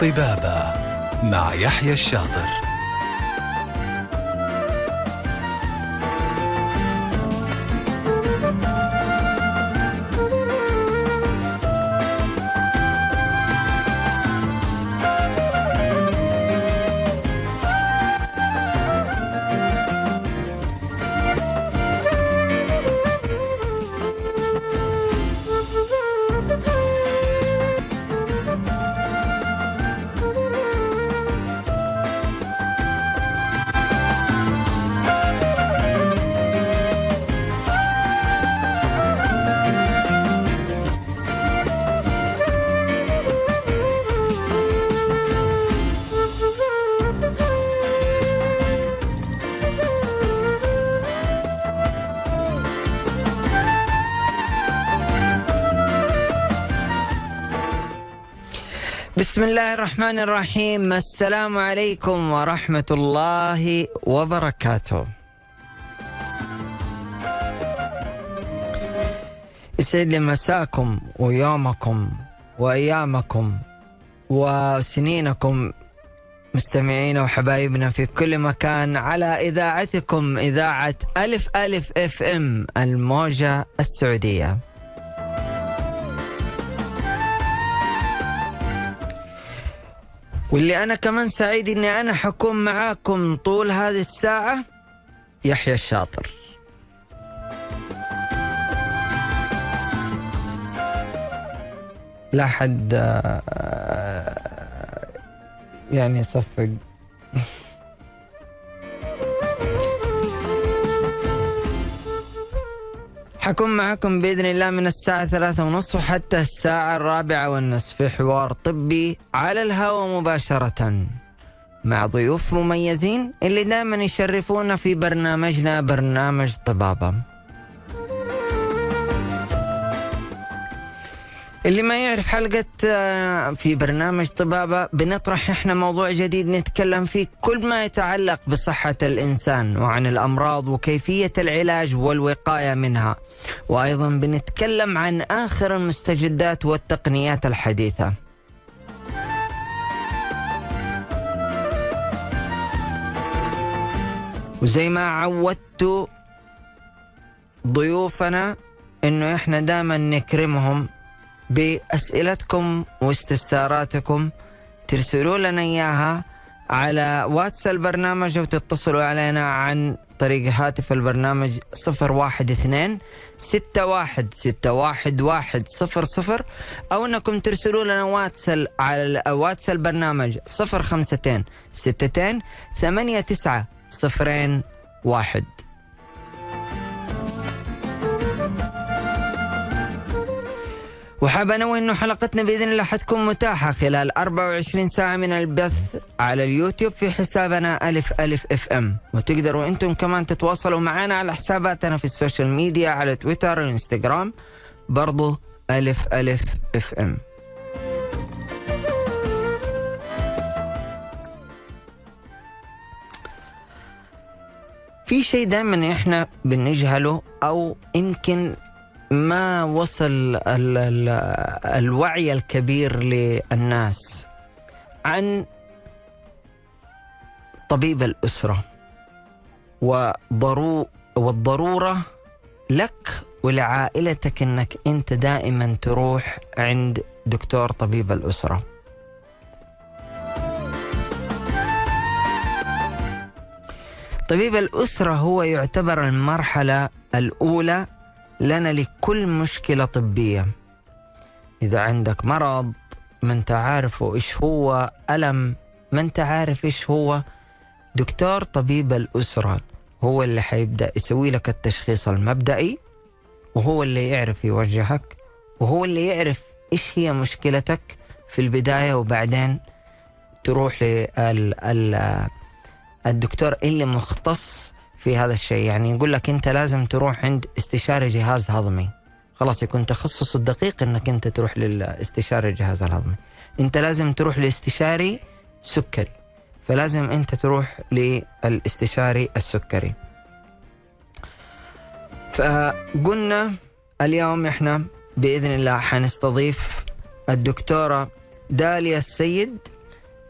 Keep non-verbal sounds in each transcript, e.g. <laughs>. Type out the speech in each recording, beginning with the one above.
طبابة مع يحيى الشاطر. الله الرحمن الرحيم. السلام عليكم ورحمة الله وبركاته. يسعد لي مساكم ويومكم وأيامكم وسنينكم مستمعينا وحبايبنا في كل مكان على إذاعتكم إذاعة ألف ألف إف إم الموجة السعودية. واللي أنا كمان سعيد إني أنا حكون معاكم طول هذه الساعة يحيى الشاطر. لا حد آه، يعني يصفق. حكون معكم بإذن الله من الساعة ثلاثة ونصف حتى الساعة الرابعة والنصف. في حوار طبي على الهواء مباشرة مع ضيوف مميزين اللي دائما يشرفونا في برنامجنا برنامج طبابة. اللي ما يعرف حلقة آه، في برنامج طبابة بنطرح إحنا موضوع جديد نتكلم فيه كل ما يتعلق بصحة الإنسان وعن الأمراض وكيفية العلاج والوقاية منها. وأيضا بنتكلم عن آخر المستجدات والتقنيات الحديثة. وزي ما عودت ضيوفنا إنه إحنا دائما نكرمهم بأسئلتكم واستفساراتكم ترسلوا لنا إياها على واتس البرنامج أو تتصلوا علينا عن طريق هاتف البرنامج 012 61 611 00 أو أنكم ترسلوا لنا واتس على واتس البرنامج 052 62 89 صفرين واحد. وحاب أنوه إنه حلقتنا بإذن الله حتكون متاحة خلال 24 ساعة من البث على اليوتيوب في حسابنا ألف ألف أف أم. وتقدروا أنتم كمان تتواصلوا معنا على حساباتنا في ال social media على تويتر وإنستغرام برضو ألف ألف أف أم. في شيء دائما إحنا بنجهله أو يمكن ما وصل ال ال الوعي الكبير للناس عن طبيب الأسرة وضرو والضرورة لك ولعائلتك إنك أنت دائما تروح عند دكتور طبيب الأسرة. طبيب الأسرة هو يعتبر المرحلة الأولى لنا لكل مشكلة طبية. إذا عندك مرض ما أنت عارفه إيش هو ألم ما أنت عارف إيش هو دكتور طبيب الأسرة هو اللي حيبدأ يسوي لك التشخيص المبدئي وهو اللي يعرف يوجهك وهو اللي يعرف إيش هي مشكلتك في البداية وبعدين تروح للدكتور اللي مختص في هذا الشيء. يعني يقول لك أنت لازم تروح عند استشاري جهاز هضمي. خلاص يكون تخصص الدقيق إنك أنت تروح للاستشاري الجهاز الهضمي. أنت لازم تروح لاستشاري سكري. فلازم أنت تروح للاستشاري السكري. فقلنا اليوم إحنا بإذن الله حنستضيف الدكتورة داليا السيد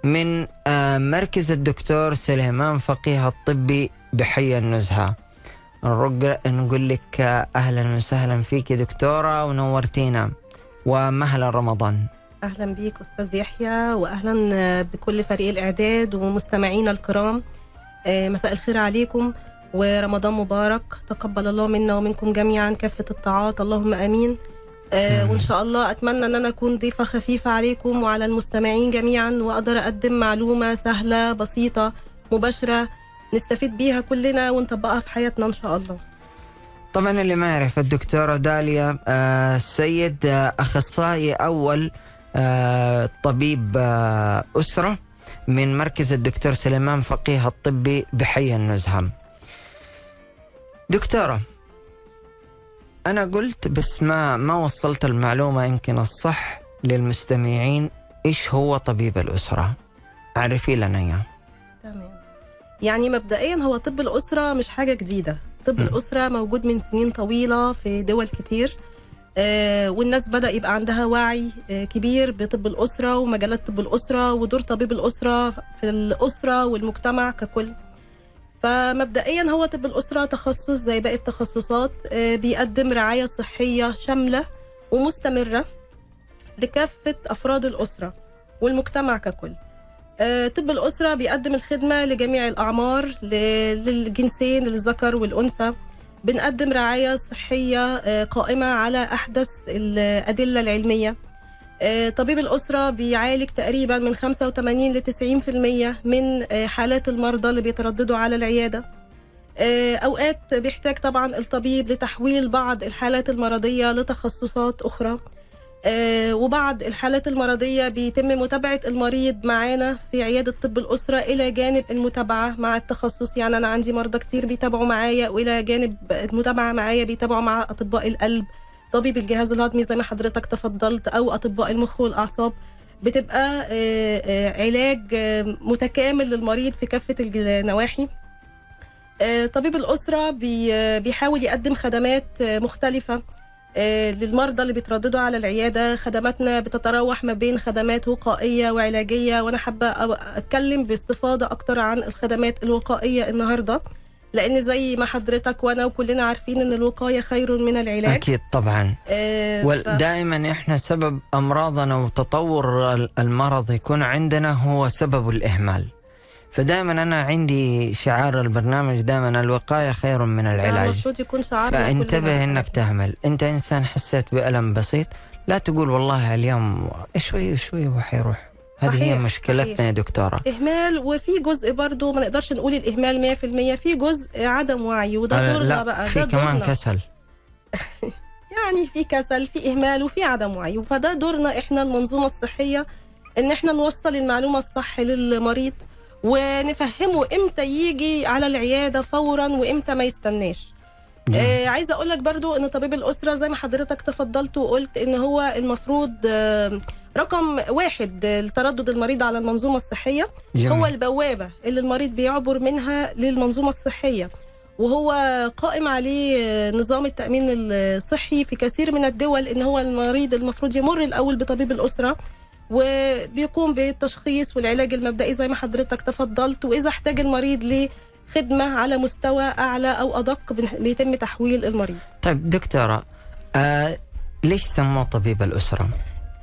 من آه، مركز الدكتور سليمان فقيه الطبي بحي النزهة. نقول لك أهلا وسهلا فيك دكتورة ونورتينا. ومهلا رمضان. أهلا بيك أستاذ يحيى واهلا بكل فريق الإعداد ومستمعينا الكرام. آه، مساء الخير عليكم ورمضان مبارك. تقبل الله منا ومنكم جميعا كافة الطاعات اللهم آمين. آه،. وإن شاء الله أتمنى أن أنا أكون ضيفة خفيفة عليكم وعلى المستمعين جميعا وأقدر أقدم معلومة سهلة بسيطة مباشرة. نستفيد بيها كلنا ونطبقها في حياتنا إن شاء الله. طبعا اللي ما يعرف الدكتورة داليا آه، السيد آه، أخصائي أول آه، طبيب آه، أسرة من مركز الدكتور سليمان فقيه الطبي بحي النزهة. دكتورة أنا قلت بس ما ما وصلت المعلومة يمكن الصح للمستمعين إيش هو طبيب الأسرة. عرفي لنا إياه. تمام. يعني مبدئيا هو طب الأسرة مش حاجة جديدة. طب م. الأسرة موجود من سنين طويلة في دول كتير. آه والناس بدأ يبقى عندها وعي آه كبير بطب الأسرة ومجالات طب الأسرة ودور طبيب الأسرة في الأسرة والمجتمع ككل. فمبدئيا هو طب الأسرة تخصص زي باقي التخصصات آه بيقدم رعاية صحية شاملة ومستمرة لكافة أفراد الأسرة والمجتمع ككل. طب الأسرة بيقدم الخدمة لجميع الأعمار للجنسين للذكر والأنثى. بنقدم رعاية صحية آه، قائمة على أحدث الأدلة العلمية. آه، طبيب الأسرة بيعالج تقريبا من 85 ل 90% من آه، حالات المرضى اللي بيترددوا على العيادة. آه، أوقات بيحتاج طبعا الطبيب لتحويل بعض الحالات المرضية لتخصصات أخرى. آه، وبعض الحالات المرضية بيتم متابعة المريض معانا في عيادة طب الأسرة إلى جانب المتابعة مع التخصص. يعني أنا عندي مرضى كتير بيتابعوا معايا وإلى جانب المتابعة معايا بيتابعوا مع أطباء القلب. طبيب الجهاز الهضمي زي ما حضرتك تفضلت أو أطباء المخ والأعصاب. بتبقى آه، آه، علاج متكامل للمريض في كافة النواحي. طبيب الأسرة بي- بيحاول يقدم خدمات مختلفة. للمرضى اللي بيترددوا على العيادة. خدماتنا بتتراوح ما بين خدمات وقائية وعلاجية وأنا حابة أو- أتكلم باستفاضة أكتر عن الخدمات الوقائية النهاردة لأن زي ما حضرتك وأنا وكلنا عارفين إن الوقاية خير من العلاج. أكيد طبعا. آه، ف- ودائما إحنا سبب أمراضنا وتطور ال- المرض يكون عندنا هو سبب الإهمال. فدائما أنا عندي شعار البرنامج دائما الوقاية خير من العلاج. المفروض يكون شعارنا فانتبه. إنك تهمل. أنت إنسان حسيت بألم بسيط لا تقول والله اليوم شوي شوي هو حيروح. هذه هي مشكلتنا صحيح. يا دكتورة. إهمال وفي جزء برضو ما نقدرش نقول الإهمال 100% في جزء عدم وعي وده دورنا لا بقى في كمان. كسل. <laughs> يعني في كسل في إهمال وفي عدم وعي. فده دورنا إحنا المنظومة الصحية إن إحنا نوصل المعلومة الصح للمريض. ونفهمه إمتى يجي على العيادة فورا وإمتى ما يستناش جميل. آه عايزة أقول لك برضو إن طبيب الأسرة زي ما حضرتك تفضلت وقلت إن هو المفروض آه رقم واحد آه، لتردد المريض على المنظومة الصحية جميل. هو البوابة اللي المريض بيعبر منها للمنظومة الصحية وهو قائم عليه نظام التأمين الصحي في كثير من الدول إن هو المريض المفروض يمر الأول بطبيب الأسرة وبيقوم بالتشخيص والعلاج المبدئي زي ما حضرتك تفضلت وإذا احتاج المريض لخدمة على مستوى أعلى أو أدق بيتم تحويل المريض طيب دكتورة آه ليش سموه طبيب الأسرة؟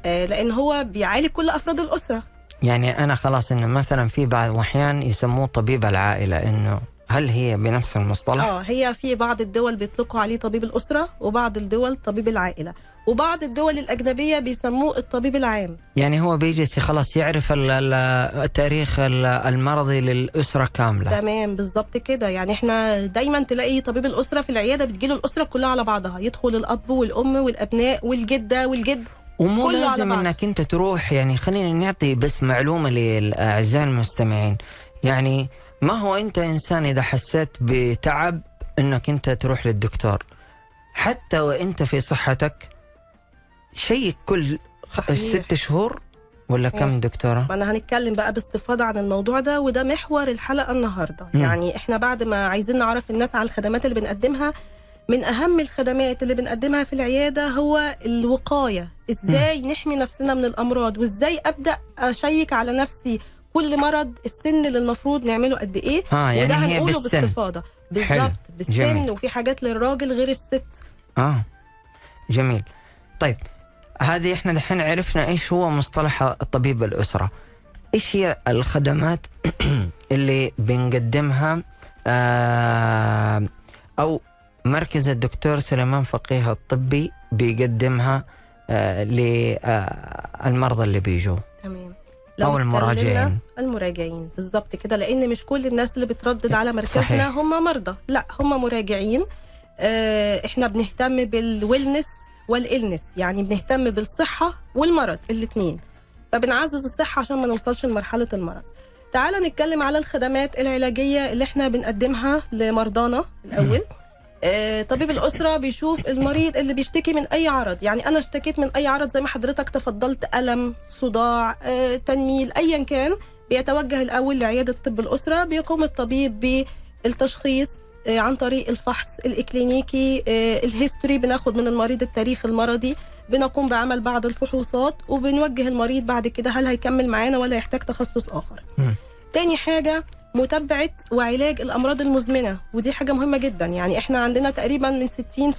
آه، لأن هو بيعالج كل أفراد الأسرة يعني أنا خلاص إنه مثلا في بعض الأحيان يسموه طبيب العائلة إنه هل هي بنفس المصطلح؟ آه هي في بعض الدول بيطلقوا عليه طبيب الأسرة وبعض الدول طبيب العائلة وبعض الدول الأجنبية بيسموه الطبيب العام. يعني هو بيجلس خلاص يعرف ال- ال- التاريخ ال- المرضي للأسرة كاملة. تمام بالظبط كده. يعني إحنا دايما تلاقي طبيب الأسرة في العيادة بتجيله الأسرة كلها على بعضها. يدخل الأب والأم والأبناء والجدة والجد ومو لازم. إنك أنت تروح يعني خلينا نعطي بس معلومة للأعزاء المستمعين. يعني ما هو أنت إنسان إذا حسيت بتعب إنك أنت تروح للدكتور؟ حتى وإنت في صحتك شيك كل صحيح. ست شهور ولا كم صحيح. دكتورة؟ ما أنا هنتكلم بقى باستفاضة عن الموضوع ده وده محور الحلقة النهاردة مم. يعني إحنا بعد ما عايزين نعرف الناس على الخدمات اللي بنقدمها من أهم الخدمات اللي بنقدمها في العيادة هو الوقاية إزاي نحمي نفسنا من الأمراض وإزاي أبدأ أشيك على نفسي كل مرض السن اللي المفروض نعمله قد إيه آه يعني وده هنقوله بالسن باستفاضة. بالظبط بالسن جميل. وفي حاجات للراجل غير الست آه جميل طيب هذه إحنا دحين عرفنا إيش هو مصطلح طبيب الأسرة. إيش هي الخدمات <clears throat> اللي بنقدمها آه أو مركز الدكتور سليمان فقيه الطبي بيقدمها آه للمرضى اللي بيجوا. تمام. اتكلمنا- المراجعين. المراجعين. بالظبط كده لأن مش كل الناس اللي بتردد على مركزنا صحيح. هم مرضى. لا هم مراجعين. آه إحنا بنهتم بالويلنس والإلنس يعني بنهتم بالصحة والمرض الاثنين فبنعزز الصحة عشان ما نوصلش لمرحلة المرض. تعال نتكلم على الخدمات العلاجية اللي إحنا بنقدمها لمرضانا الأول. آه، طبيب الأسرة بيشوف المريض اللي بيشتكي من أي عرض. يعني أنا اشتكيت من أي عرض زي ما حضرتك تفضلت ألم صداع آه، تنميل أيا كان. بيتوجه الأول لعيادة طب الأسرة بيقوم الطبيب بالتشخيص عن طريق الفحص الإكلينيكي آه، الهيستوري بناخد من المريض التاريخ المرضي بنقوم بعمل بعض الفحوصات وبنوجه المريض بعد كده هل هيكمل معانا ولا يحتاج تخصص آخر مم. تاني حاجة متابعة وعلاج الأمراض المزمنة ودي حاجة مهمة جدا يعني إحنا عندنا تقريبا من 60%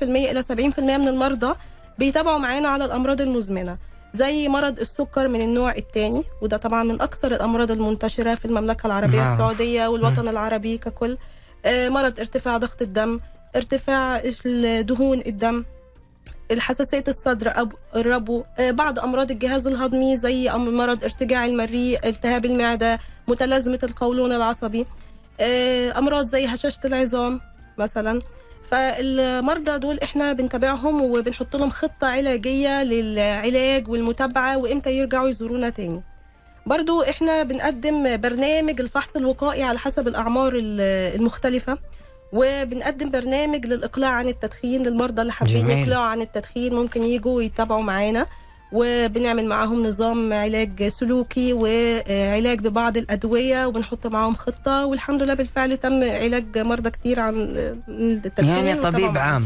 إلى 70% من المرضى بيتابعوا معانا على الأمراض المزمنة زي مرض السكر من النوع الثاني وده طبعا من أكثر الأمراض المنتشرة في المملكة العربية معروف. السعودية والوطن العربي ككل آه، مرض ارتفاع ضغط الدم ارتفاع دهون الدم الحساسية الصدر أو الربو آه، بعض أمراض الجهاز الهضمي زي مرض ارتجاع المريء التهاب المعدة متلازمة القولون العصبي آه، أمراض زي هشاشة العظام مثلا. فالمرضى دول إحنا بنتابعهم وبنحط لهم خطة علاجية للعلاج والمتابعة وإمتى يرجعوا يزورونا تاني. برضو إحنا بنقدم برنامج الفحص الوقائي على حسب الأعمار ال- المختلفة وبنقدم برنامج للإقلاع عن التدخين للمرضى اللي حابين. يقلعوا عن التدخين ممكن يجوا يتابعوا معانا وبنعمل معاهم نظام علاج سلوكي وعلاج ببعض الأدوية وبنحط معاهم خطة والحمد لله بالفعل تم علاج مرضى كتير عن التدخين يعني طبيب. عام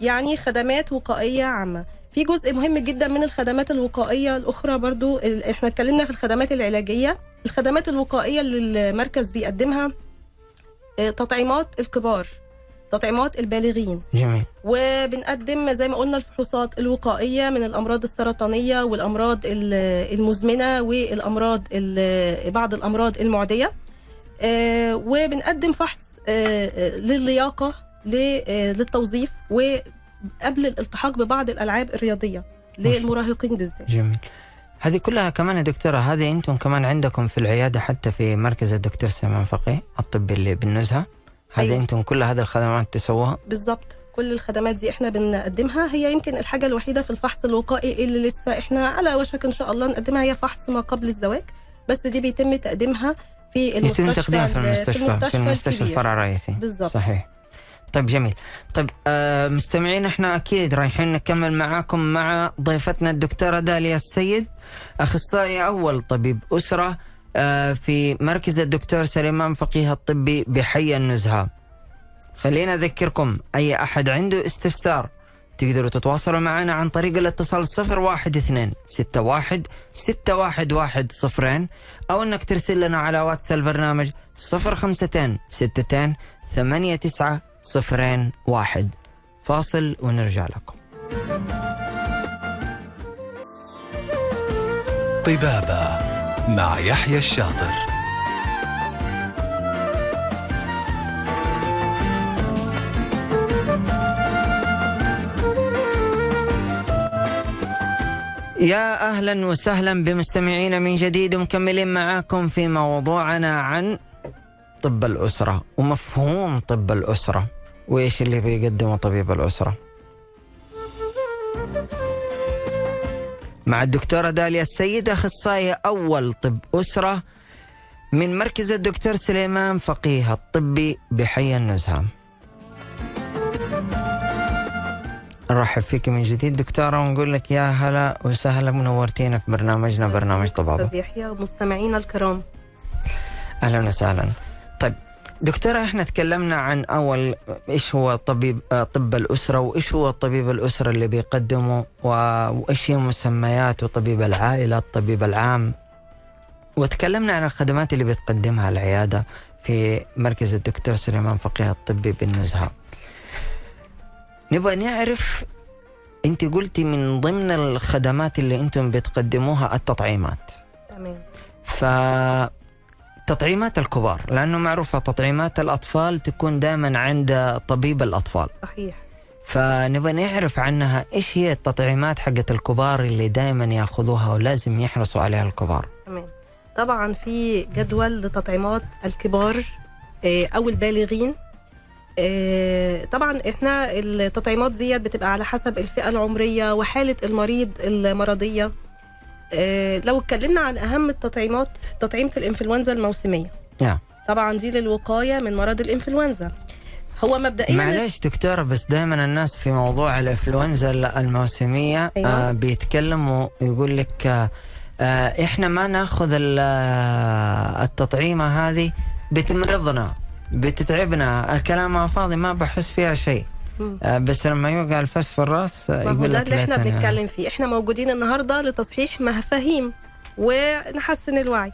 يعني خدمات وقائية عامة في جزء مهم جدا من الخدمات الوقائية الأخرى برضو إحنا اتكلمنا في الخدمات العلاجية. الخدمات الوقائية اللي المركز بيقدمها آه، تطعيمات الكبار تطعيمات البالغين. جميل. وبنقدم زي ما قلنا الفحوصات الوقائية من الأمراض السرطانية والأمراض ال- المزمنة والأمراض ال- بعض الأمراض المعدية. آه، وبنقدم فحص آه، للياقة ل- آه، للتوظيف وقبل الالتحاق ببعض الألعاب الرياضية للمراهقين بالذات. جميل. هذه كلها كمان يا دكتورة هذه أنتم كمان عندكم في العيادة حتى في مركز الدكتور سليمان فقيه الطبي اللي بالنزهة. هذه أيوة. أنتم كل هذه الخدمات تسووها؟ بالظبط كل الخدمات دي إحنا بنقدمها. هي يمكن الحاجة الوحيدة في الفحص الوقائي اللي لسه إحنا على وشك إن شاء الله نقدمها هي فحص ما قبل الزواج. بس دي بيتم تقديمها في المستشفى يتم تقديمها في ال- المستشفى في المستشفى الكبير. الفرع الرئيسي. بالظبط صحيح. طيب جميل. طيب آه مستمعين إحنا أكيد رايحين نكمل معاكم مع ضيفتنا الدكتورة داليا السيد أخصائي أول طبيب أسرة آه في مركز الدكتور سليمان فقيه الطبي بحي النزهة. خلينا أذكركم أي أحد عنده استفسار تقدروا تتواصلوا معنا عن طريق الاتصال صفر واحد اثنين ستة واحد ستة واحد واحد صفرين أو أنك ترسل لنا على واتس البرنامج صفر خمستين ستتين ثمانية تسعة صفرين واحد. فاصل ونرجع لكم. طبابة مع يحيى الشاطر. يا أهلا وسهلا بمستمعينا من جديد ومكملين معاكم في موضوعنا عن طب الأسرة ومفهوم طب الأسرة. وإيش اللي بيقدمه طبيب الأسرة؟ مع الدكتورة داليا السيد أخصائية أول طب أسرة من مركز الدكتور سليمان فقيه الطبي بحي النزهة. نرحب فيك من جديد دكتورة ونقول لك يا هلا وسهلا منورتينا في برنامجنا برنامج طبابة. يحيى ومستمعينا الكرام. أهلا وسهلا. دكتورة إحنا تكلمنا عن أول إيش هو طبيب آه، طب الأسرة وإيش هو طبيب الأسرة اللي بيقدمه وإيش هي مسمياته طبيب العائلة الطبيب العام. وتكلمنا عن الخدمات اللي بتقدمها العيادة في مركز الدكتور سليمان فقيه الطبي بالنزهة. نبغى نعرف أنت قلتي من ضمن الخدمات اللي أنتم بتقدموها التطعيمات. تمام. ف تطعيمات الكبار لأنه معروفه تطعيمات الأطفال تكون دائما عند طبيب الأطفال. صحيح. فنبغى نعرف عنها إيش هي التطعيمات حقت الكبار اللي دائما يأخذوها ولازم يحرصوا عليها الكبار. تمام. طبعا في جدول لتطعيمات الكبار آه، أو البالغين. آه، طبعا إحنا التطعيمات ديت بتبقى على حسب الفئة العمرية وحالة المريض المرضية. لو اتكلمنا عن أهم التطعيمات تطعيمه الإنفلونزا الموسمية. طبعا دي للوقاية من مرض الإنفلونزا هو مبدئيا معلش دكتورة بس دائما الناس في موضوع الإنفلونزا الموسمية أيوة. آه بيتكلموا يقول لك آه آه إحنا ما نأخذ آه، التطعيمة هذه بتمرضنا بتتعبنا كلامها فاضي ما بحس فيها شيء. آه بس لما يوقع الفس في الرأس آه، يقول ده لك اللي إحنا بنتكلم فيه. إحنا موجودين النهارده لتصحيح مفاهيم ونحسن الوعي.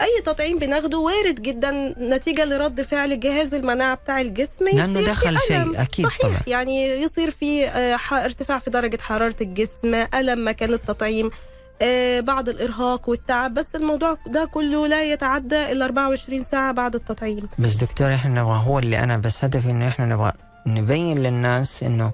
أي تطعيم بناخده وارد جدا نتيجة لرد فعل جهاز المناعة بتاع الجسم لأنه يصير دخل في ألم. شيء أكيد صحيح. طبعا. يعني يصير في آه، ارتفاع في درجة حرارة الجسم ألم مكان التطعيم آه، بعض الإرهاق والتعب. بس الموضوع ده كله لا يتعدى ال 24 ساعة بعد التطعيم. بس دكتور إحنا نبغى هو اللي أنا بس هدفي إنه إحنا نبغى نبين للناس إنه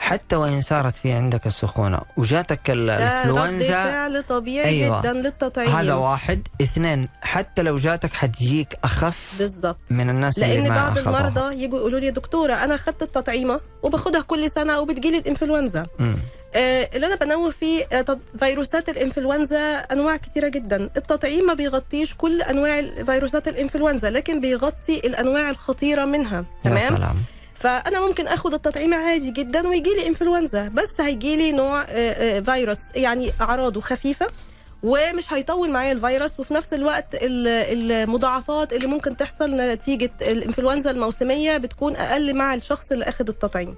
حتى وإن صارت في عندك السخونة وجاتك الإنفلونزا فعل طبيعي أيوة. جدا للتطعيم. هذا واحد. اثنين حتى لو جاتك حتجيك أخف بالظبط من الناس اللي لأن ما بعض المرضى يجوا يقولوا لي يا دكتورة أنا خدت التطعيمة وباخدها كل سنة وبتجيلي الإنفلونزا. مم. آه اللي أنا بنوه فيه آه فيروسات الإنفلونزا أنواع كتيرة جدا. التطعيم ما بيغطيش كل أنواع فيروسات الإنفلونزا لكن بيغطي الأنواع الخطيرة منها. يا تمام؟ سلام. فأنا ممكن آخد التطعيم عادي جدا ويجي لي إنفلونزا بس هيجي لي نوع آه، آه، فيروس يعني أعراضه خفيفة ومش هيطول معايا الفيروس وفي نفس الوقت ال- المضاعفات اللي ممكن تحصل نتيجة الإنفلونزا الموسمية بتكون أقل مع الشخص اللي أخد التطعيم.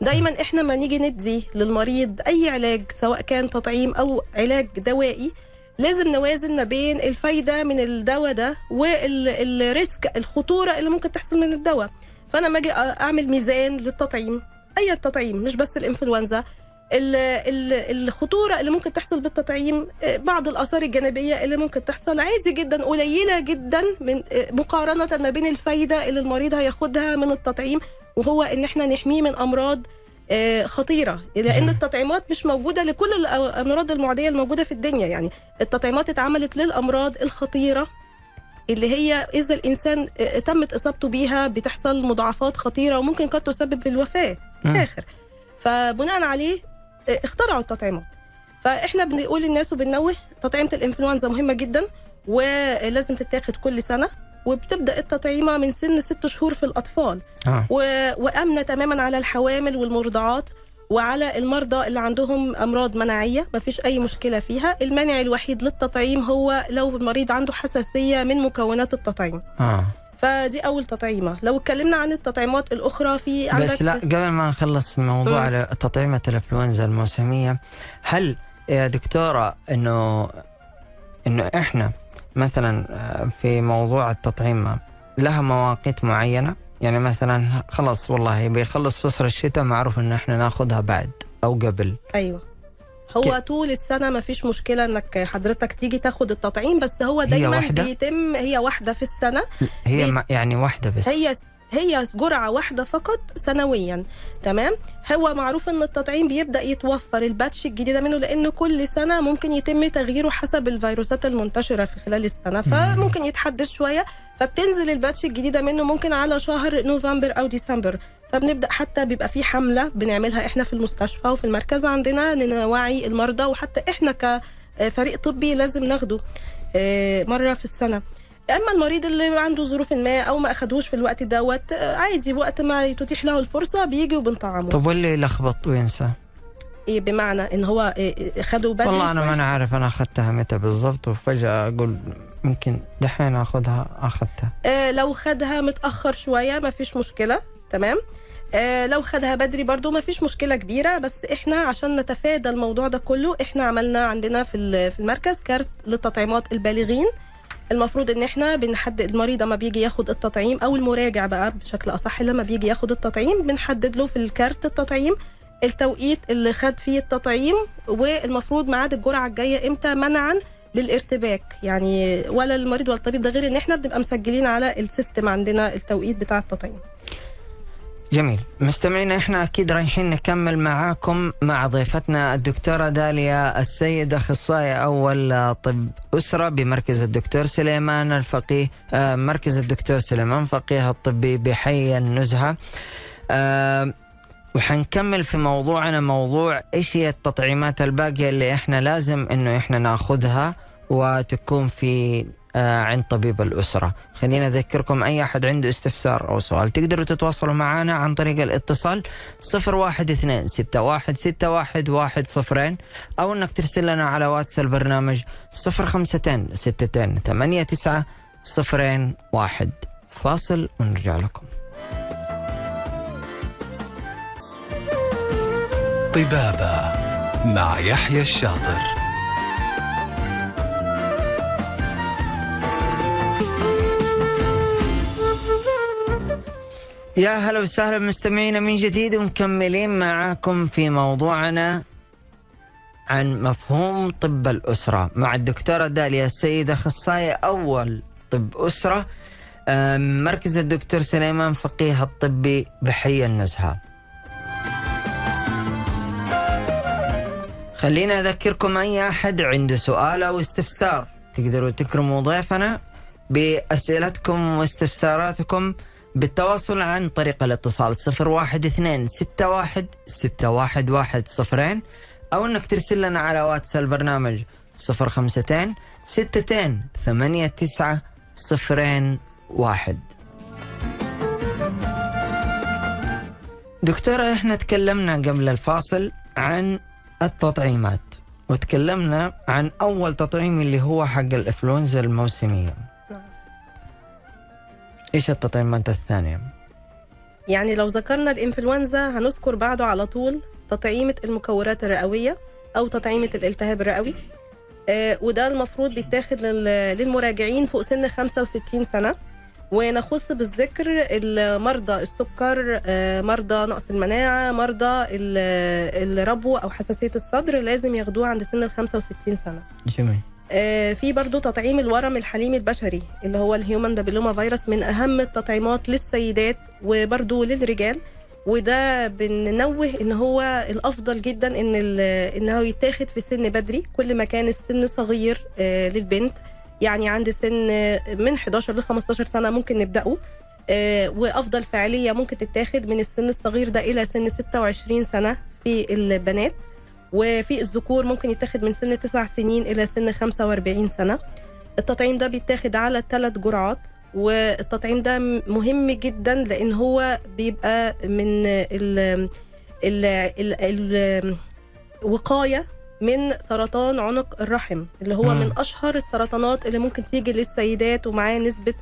دايما إحنا ما نيجي ندي للمريض أي علاج سواء كان تطعيم أو علاج دوائي لازم نوازن ما بين الفايدة من الدواء ده والريسك الخطورة اللي ممكن تحصل من الدواء. فأنا لما أجي أعمل ميزان للتطعيم. أي تطعيم مش بس الإنفلونزا. ال- ال- الخطورة اللي ممكن تحصل بالتطعيم آه، بعض الآثار الجانبية اللي ممكن تحصل عادي جدا قليلة جدا من آه، مقارنة ما بين الفايدة اللي المريض هياخدها من التطعيم وهو إن إحنا نحميه من أمراض آه، خطيرة. لأن مم. التطعيمات مش موجودة لكل الأمراض المعدية الموجودة في الدنيا. يعني التطعيمات اتعملت للأمراض الخطيرة. اللي هي إذا الإنسان تمت إصابته بيها بتحصل مضاعفات خطيرة وممكن قد تسبب في الوفاة في. الآخر فبناء عليه اخترعوا التطعيمات فإحنا بنقول للناس وبننوه تطعيمة الإنفلونزا مهمة جدا ولازم تتاخد كل سنة وبتبدأ التطعيمة من سن ست شهور في الأطفال آه. و... وآمنة تماما على الحوامل والمرضعات وعلى المرضى اللي عندهم أمراض مناعية ما فيش أي مشكلة فيها. المانع الوحيد للتطعيم هو لو المريض عنده حساسية من مكونات التطعيم. آه. فدي أول تطعيمة. لو اتكلمنا عن التطعيمات الأخرى في عندك بس لا قبل ما نخلص موضوع. على تطعيمة الإنفلونزا الموسمية هل يا دكتورة إنه إنه إحنا مثلا آه، في موضوع التطعيم لها مواقيت معينة؟ يعني مثلا خلاص والله بيخلص فصل الشتاء معروف إن إحنا ناخذها بعد أو قبل. أيوه. هو ك- طول السنة ما فيش مشكلة إنك حضرتك تيجي تاخد التطعيم بس هو هي دايما واحدة؟ بيتم هي واحدة في السنة. هي بي- ما- يعني واحدة بس. هي هي جرعة واحدة فقط سنويا تمام؟ هو معروف إن التطعيم بيبدأ يتوفر الباتش الجديدة منه لأنه كل سنة ممكن يتم تغييره حسب الفيروسات المنتشرة في خلال السنة فممكن يتحدث شوية. فبتنزل الباتش الجديدة منه ممكن على شهر نوفمبر أو ديسمبر. فبنبدأ حتى بيبقى في حملة بنعملها إحنا في المستشفى وفي المركز عندنا نوعي المرضى وحتى إحنا كفريق طبي لازم ناخده آه، مرة في السنة. أما المريض اللي عنده ظروف ما أو ما أخدوش في الوقت دوت آه، عادي وقت ما تتيح له الفرصة بيجي وبنطعمه. طب واللي يلخبط وينسى؟ إيه بمعنى إن هو إيه خدوا بدري والله أنا. ما أنا عارف أنا اخذتها متى بالضبط وفجأة أقول يمكن دحين اخذها اخذتها آه لو خدها متأخر شوية ما فيش مشكلة تمام؟ آه لو خدها بدري برضو ما فيش مشكلة كبيرة بس إحنا عشان نتفادى الموضوع ده كله إحنا عملنا عندنا في في المركز كارت للتطعيمات البالغين. المفروض إن إحنا بنحدد المريض لما بيجي ياخد التطعيم أو المراجع بقى بشكل أصح لما بيجي ياخد التطعيم بنحدد له في الكارت التطعيم التوقيت اللي خد فيه التطعيم والمفروض ميعاد الجرعة الجاية إمتى منعا للارتباك. يعني ولا المريض ولا الطبيب ده غير إن إحنا بنبقى مسجلين على السيستم عندنا التوقيت بتاع التطعيم. جميل. مستمعينا إحنا أكيد رايحين نكمل معاكم مع ضيفتنا الدكتورة داليا السيد أخصائي أول طب أسرة بمركز الدكتور سليمان الفقيه آه، مركز الدكتور سليمان فقيه الطبي بحي النزهة. آه، وحنكمل في موضوعنا موضوع إيش هي التطعيمات الباقية اللي إحنا لازم إنه إحنا ناخذها وتكون في عند طبيب الأسرة. خلينا أذكركم أي أحد عنده استفسار أو سؤال تقدروا تتواصلوا معنا عن طريق الاتصال 012 61 61 واحد صفرين أو أنك ترسل لنا على واتس البرنامج 052 62 89 صفرين واحد. فاصل ونرجع لكم. طبابة مع يحيى الشاطر. يا هلا وسهلا مستمعينا من جديد ومكملين معاكم في موضوعنا عن مفهوم طب الأسرة مع الدكتورة داليا السيد أخصائي أول طب أسرة مركز الدكتور سليمان فقيه الطبي بحي النزهة. خلينا أذكركم أي أحد عنده سؤال أو استفسار تقدروا تكرموا ضيفنا بأسئلتكم واستفساراتكم بالتواصل عن طريق الاتصال 012 61 611 صفرين أو أنك ترسل لنا على واتس البرنامج 052 62 89 صفرين واحد دكتورة إحنا تكلمنا قبل الفاصل عن التطعيمات وتكلمنا عن أول تطعيم اللي هو حق الإنفلونزا الموسمية. إيش التطعيمات الثانية؟ يعني لو ذكرنا الإنفلونزا هنذكر بعده على طول تطعيمة المكورات الرئوية أو تطعيمة الالتهاب الرئوي. آه وده المفروض بيتاخد لل- للمراجعين فوق سن 65 سنة. ونخص بالذكر المرضى السكر آه مرضى نقص المناعة مرضى ال- الربو أو حساسية الصدر لازم ياخدوه عند سن ال 65 سنة. جميل. آه، في برضو تطعيم الورم الحليمي البشري اللي هو الهيومن بابيلوما فيروس من أهم التطعيمات للسيدات وبرضو للرجال. وده بننوه إن هو الأفضل جدا إن ال- ان هو يتاخد في سن بدري كل ما كان السن صغير آه، للبنت. يعني عند سن من 11 ل 15 سنة ممكن نبدأه. آه، وأفضل فعالية ممكن تتاخد من السن الصغير ده إلى سن 26 سنة في البنات. وفي الذكور ممكن يتاخد من سن 9 سنين إلى سن 45 سنة التطعيم ده بيتاخد على ثلاث جرعات والتطعيم ده مهم جدا لأن هو بيبقى من ال ال ال الوقاية من سرطان عنق الرحم اللي هو مم. من أشهر السرطانات اللي ممكن تيجي للسيدات ومعاه نسبة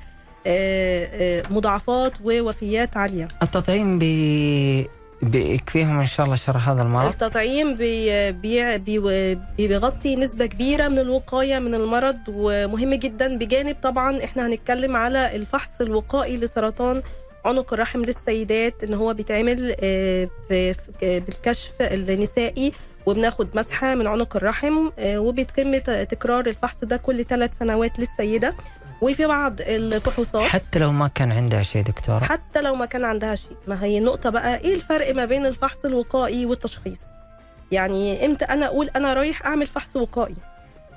آه، آه، مضاعفات ووفيات عالية التطعيم بي... بيكفيهم إن شاء الله شر هذا المرض. التطعيم بي بي بي بيغطي نسبة كبيرة من الوقاية من المرض ومهم جدا بجانب طبعا إحنا هنتكلم على الفحص الوقائي لسرطان عنق الرحم للسيدات إن هو بيتعمل آه، بالكشف النسائي وبناخد مسحة من عنق الرحم آه، وبيتم تكرار الفحص ده كل ثلاث سنوات للسيدة. وفي بعض الفحوصات. حتى لو ما كان عندها شيء دكتورة. حتى لو ما كان عندها شيء. ما هي النقطة بقى إيه الفرق ما بين الفحص الوقائي والتشخيص؟ يعني إمتى أنا أقول أنا رايح أعمل فحص وقائي؟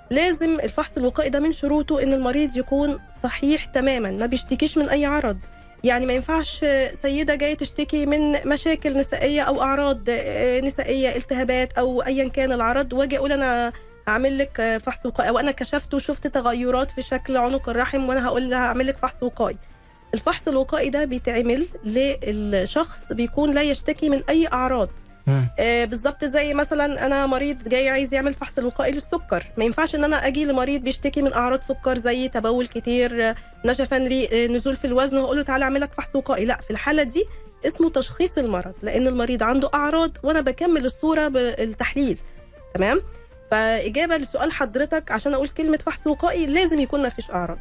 لازم الفحص الوقائي ده من شروطه إن المريض يكون صحيح تماما ما بيشتكيش من أي عرض. يعني ما ينفعش سيدة جاية تشتكي من مشاكل نسائية أو أعراض آه، نسائية التهابات أو أيا كان العرض وأجي أقول أنا هعمل لك فحص وقائي أو أنا كشفت وشفت تغيرات في شكل عنق الرحم وأنا هقول لها هعمل لك فحص وقائي الفحص الوقائي ده بيتعمل للشخص بيكون لا يشتكي من أي أعراض. آه بالظبط زي مثلا أنا مريض جاي عايز يعمل فحص الوقائي للسكر. ما ينفعش إن أنا أجي لمريض بيشتكي من أعراض سكر زي تبول كتير نشفان ريق آه، نزول في الوزن واقول له تعالى أعمل لك فحص وقائي. لا في الحالة دي اسمه تشخيص المرض لأن المريض عنده أعراض وأنا بكمل الصورة بالتحليل. تمام؟ فإجابة لسؤال حضرتك عشان أقول كلمة فحص وقائي لازم يكون ما فيش أعراض.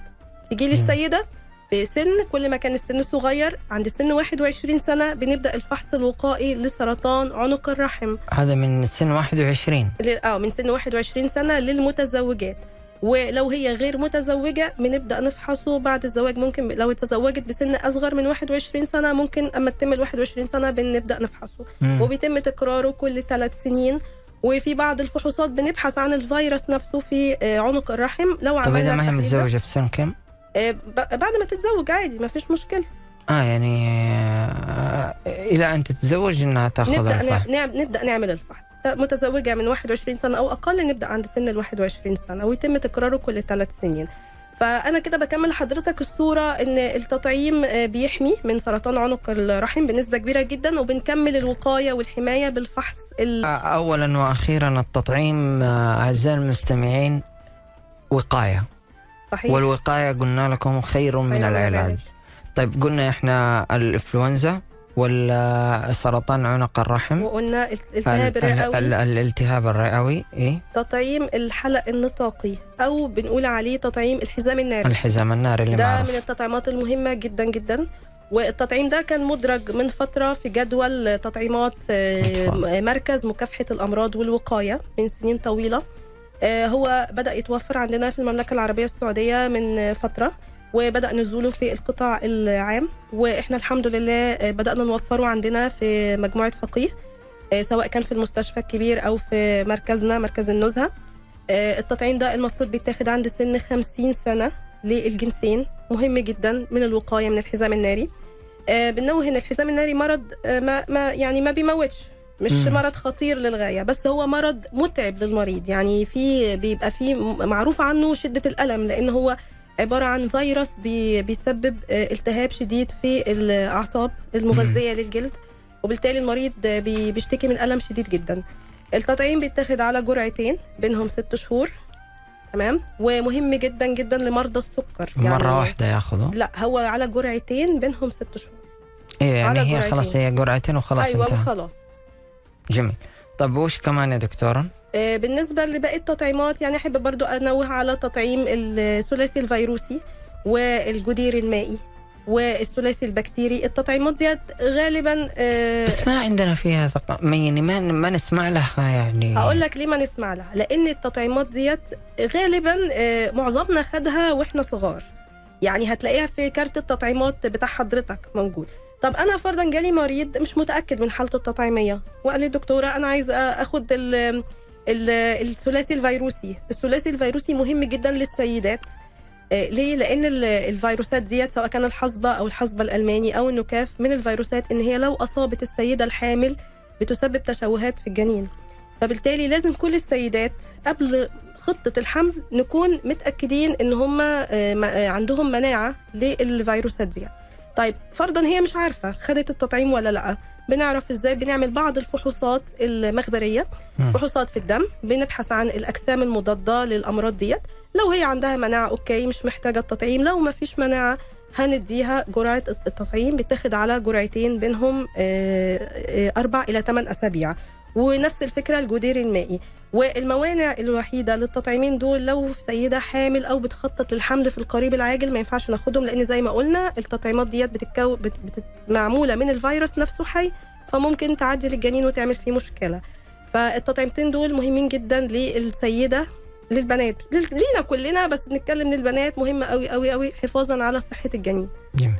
تجي لي. السيدة في سن كل ما كان السن صغير عند سن 21 سنة بنبدأ الفحص الوقائي لسرطان عنق الرحم. هذا من سن 21 ل- آه من سن 21 سنة للمتزوجات. ولو هي غير متزوجة بنبدأ نفحصه بعد الزواج. ممكن لو تزوجت بسن أصغر من 21 سنة ممكن أما تتم ال 21 سنة بنبدأ نفحصه. مم. وبيتم تكراره كل ثلاث سنين. وفي بعض الفحوصات بنبحث عن الفيروس نفسه في آه، عنق الرحم. لو طب إذا ما هي متزوجة في سن كم؟ آه، بعد ما تتزوج عادي ما فيش مشكلة. آه يعني آه إلى أن تتزوج إنها تأخذ نبدأ الفحص. نع- نعم نبدأ نعمل الفحص. متزوجة من 21 سنة أو أقل نبدأ عند سن ال 21 سنة ويتم تكراره كل ثلاث سنين. فأنا كده بكمل لحضرتك الصورة إن التطعيم آه، بيحمي من سرطان عنق الرحم بنسبة كبيرة جدا وبنكمل الوقاية والحماية بالفحص ال- آه، اولا وأخيرا التطعيم آه، أعزائي المستمعين وقاية. صحيح. والوقاية قلنا لكم خير من العلاج. طيب قلنا إحنا الإنفلونزا. ولا سرطان عنق الرحم؟ وقلنا ال- الالتهاب ال- الرئوي. ال- الالتهاب الرئوي إيه؟ تطعيم الحلق النطاقي أو بنقول عليه تطعيم الحزام الناري. الحزام الناري اللي ده معروف من التطعيمات المهمة جدا جدا. والتطعيم ده كان مدرج من فترة في جدول تطعيمات آه،. مركز مكافحة الأمراض والوقاية من سنين طويلة. آه، هو بدأ يتوفر عندنا في المملكة العربية السعودية من فترة. وبدأ نزوله في القطاع العام وإحنا الحمد لله آه، بدأنا نوفره عندنا في مجموعة فقيه آه، سواء كان في المستشفى الكبير أو في مركزنا مركز النزهة. آه، التطعيم ده المفروض بيتاخد عند سن 50 سنة للجنسين مهم جدا من الوقاية من الحزام الناري. بنوه إن الحزام الناري مرض ما, ما يعني ما بيموتش مش مم. مرض خطير للغاية بس هو مرض متعب للمريض. يعني في بيبقى في معروف عنه شدة الألم لأن هو عبارة عن فيروس بي بيسبب آه التهاب شديد في الأعصاب المغذية للجلد وبالتالي المريض بي بيشتكي من ألم شديد جدا. التطعيم بيتاخد على جرعتين بينهم ست شهور تمام؟ ومهم جدا جدا لمرضى السكر. مرة واحدة ياخذه لا هو على جرعتين بينهم ست شهور. إيه يعني هي جرعتين. خلاص هي جرعتين وخلاص أيوه انتهى. وخلاص. جميل. طب وش كمان يا دكتورة؟ آه، بالنسبة لباقي التطعيمات يعني أحب برضو أنوه على تطعيم الثلاثي الفيروسي والجدير المائي والثلاثي البكتيري. التطعيمات ديت غالبا آه، بس ما عندنا فيها يعني ما, ما نسمع لها يعني. هقول لك ليه ما نسمع لها؟ لأن التطعيمات ديت غالبا آه، معظمنا خدها وإحنا صغار. يعني هتلاقيها في كارت التطعيمات بتاع حضرتك موجود. طب أنا فرضا جالي مريض مش متأكد من حالته التطعيمية وقال لي دكتورة أنا عايز أخد الثلاثي الفيروسي. الثلاثي الفيروسي مهم جدا للسيدات. آه، ليه؟ لأن ال- الفيروسات ديت سواء كان الحصبة أو الحصبة الألماني أو النكاف من الفيروسات إن هي لو أصابت السيدة الحامل بتسبب تشوهات في الجنين. فبالتالي لازم كل السيدات قبل خطة الحمل نكون متأكدين إن هم عندهم مناعة للفيروسات دي طيب فرضا هي مش عارفة خدت التطعيم ولا لأ. بنعرف إزاي بنعمل بعض الفحوصات المخبرية. فحوصات في الدم بنبحث عن الأجسام المضادة للأمراض ديت. لو هي عندها مناعة أوكي مش محتاجة التطعيم. لو ما فيش مناعة هنديها جرعة التطعيم بتاخد على جرعتين بينهم آه، آه، أربع إلى ثمان أسابيع. ونفس الفكرة الجدير المائي والموانع الوحيدة للتطعيمين دول لو سيدة حامل أو بتخطط للحمل في القريب العاجل ما ينفعش ناخدهم لأن زي ما قلنا التطعيمات ديت بتتكو بت بت معمولة من الفيروس نفسه حي فممكن تعدي للجنين وتعمل فيه مشكلة. فالتطعيمتين دول مهمين جدا للسيدة للبنات. لل- لينا كلنا بس بنتكلم للبنات مهمه قوي قوي قوي حفاظا على صحة الجنين. جميل.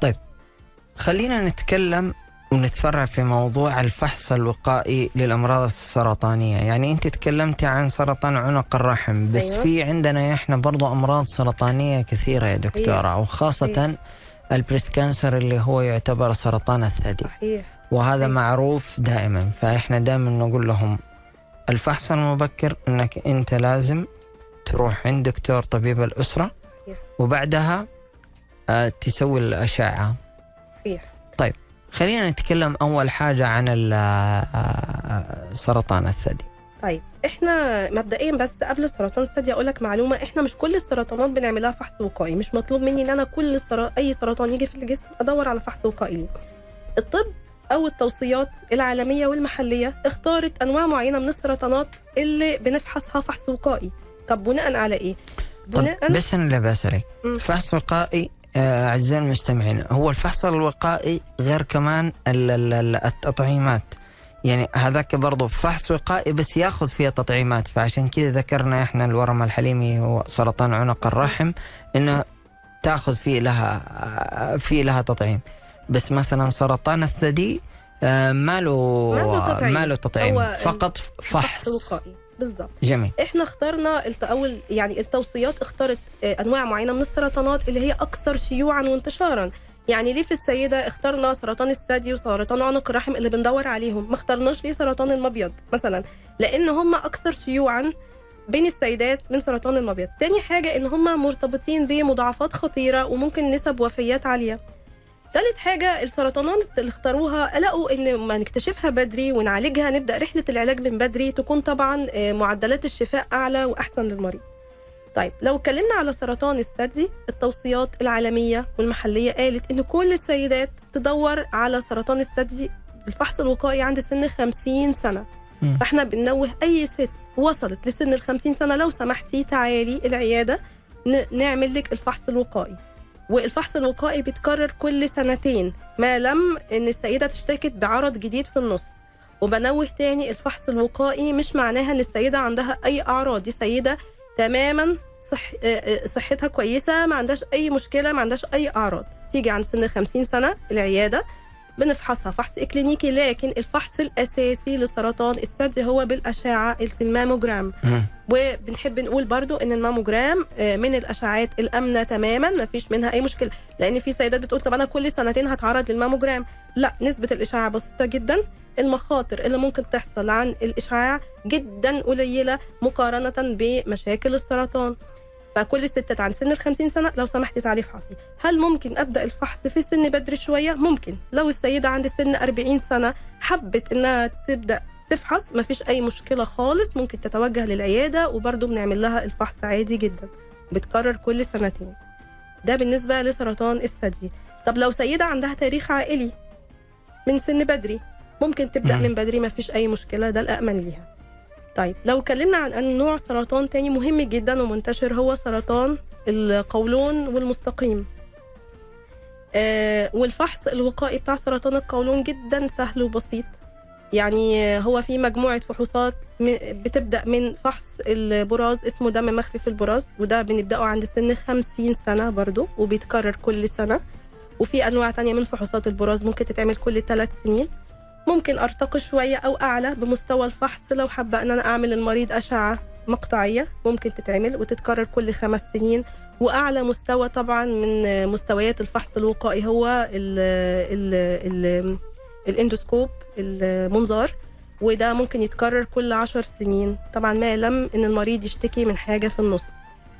طيب خلينا نتكلم ونتفرع في موضوع الفحص الوقائي للأمراض السرطانية. يعني أنت تكلمتي عن سرطان عنق الرحم بس أيوة. في عندنا إحنا برضو أمراض سرطانية كثيرة يا دكتورة وخاصة البريست كانسر اللي هو يعتبر سرطان الثدي. صحيح. وهذا أيوة. معروف دائما فإحنا دائما نقول لهم الفحص المبكر أنك أنت لازم تروح عند دكتور طبيب الأسرة صحيح. وبعدها آه، تسوي الأشعة. صحيح. خلينا نتكلم أول حاجة عن ال- آه، سرطان الثدي. طيب إحنا مبدئيا بس قبل سرطان الثدي أقول لك معلومة إحنا مش كل السرطانات بنعملها فحص وقائي. مش مطلوب مني إن أنا كل السر... أي سرطان يجي في الجسم أدور على فحص وقائي. ليه الطب أو التوصيات العالمية والمحلية اختارت أنواع معينة من السرطانات اللي بنفحصها فحص وقائي. طب بناء على إيه؟ طب بس أنا عليك. مم. فحص وقائي آه، أعزائي المستمعين هو الفحص الوقائي غير كمان ال- ال- ال- التطعيمات. يعني هذاك برضه فحص وقائي بس ياخذ فيها تطعيمات. فعشان كذا ذكرنا إحنا الورم الحليمي هو سرطان عنق الرحم إنه تاخذ فيه لها فيه لها تطعيم. بس مثلا سرطان الثدي آه، ما له ما له تطعيم. ما له تطعيم. فقط فحص فحص. وقائي بالظبط. جميل. إحنا اخترنا الت... أول يعني التوصيات اختارت آه، أنواع معينة من السرطانات اللي هي أكثر شيوعا وانتشارا. يعني ليه في السيدة اخترنا سرطان الثدي وسرطان عنق الرحم اللي بندور عليهم؟ ما اخترناش ليه سرطان المبيض مثلا؟ لأن هم أكثر شيوعا بين السيدات من سرطان المبيض. تاني حاجة إن هم مرتبطين بمضاعفات خطيرة وممكن نسب وفيات عالية. تالت حاجة السرطانات اللي اختاروها لقوا إن ما نكتشفها بدري ونعالجها نبدأ رحلة العلاج من بدري تكون طبعا آه، معدلات الشفاء أعلى وأحسن للمريض. طيب لو اتكلمنا على سرطان الثدي التوصيات العالمية والمحلية قالت إن كل السيدات تدور على سرطان الثدي الفحص الوقائي عند سن 50 سنة. مم. فإحنا بننوه أي ست وصلت لسن ال 50 سنة لو سمحتي تعالي العيادة ن- نعمل لك الفحص الوقائي. والفحص الوقائي بيتكرر كل سنتين ما لم إن السيدة تشتكت بعرض جديد في النص. وبنوه تاني الفحص الوقائي مش معناها إن السيدة عندها أي أعراض دي سيدة تماما صح آه، آه، صحتها كويسة ما عندهاش أي مشكلة ما عندهاش أي أعراض. تيجي عند سن 50 سنة العيادة بنفحصها. فحص إكلينيكي لكن الفحص الأساسي لسرطان الثدي هو بالأشعة الماموجرام مم. وبنحب نقول برضو إن الماموجرام آه، من الأشعاعات الأمنة تماما ما فيش منها أي مشكلة. لأن في سيدات بتقول طب أنا كل سنتين هتعرض للماموجرام. لا نسبة الإشعاع بسيطة جدا. المخاطر اللي ممكن تحصل عن الإشعاع جدا قليلة مقارنة بمشاكل السرطان. فكل الستات عن سن ال 50 سنة لو سمحتي تعالي افحصي. هل ممكن أبدأ الفحص في سن بدري شوية؟ ممكن. لو السيدة عند سن 40 سنة حبت إنها تبدأ تفحص ما فيش أي مشكلة خالص ممكن تتوجه للعيادة وبرضه بنعمل لها الفحص عادي جدا بتكرر كل سنتين. ده بالنسبة لسرطان الثدي. طب لو سيدة عندها تاريخ عائلي من سن بدري ممكن تبدأ. من بدري ما فيش أي مشكلة ده الامن ليها. طيب لو اتكلمنا عن أن نوع سرطان تاني مهم جدا ومنتشر هو سرطان القولون والمستقيم. آه والفحص الوقائي بتاع سرطان القولون جدا سهل وبسيط. يعني هو في مجموعة فحوصات بتبدأ من فحص البراز اسمه دم مخفي في البراز وده بنبدأه عند سن 50 سنة برضو وبيتكرر كل سنة. وفي أنواع تانية من فحوصات البراز ممكن تتعمل كل ثلاث سنين. ممكن أرتقي شوية أو أعلى بمستوى الفحص لو حابة أن أنا أعمل المريض أشعة مقطعية ممكن تتعمل وتتكرر كل خمس سنين. وأعلى مستوى طبعا من مستويات الفحص الوقائي هو ال ال ال الاندوسكوب المنظار وده ممكن يتكرر كل عشر سنين. طبعا ما لم إن المريض يشتكي من حاجة في النص.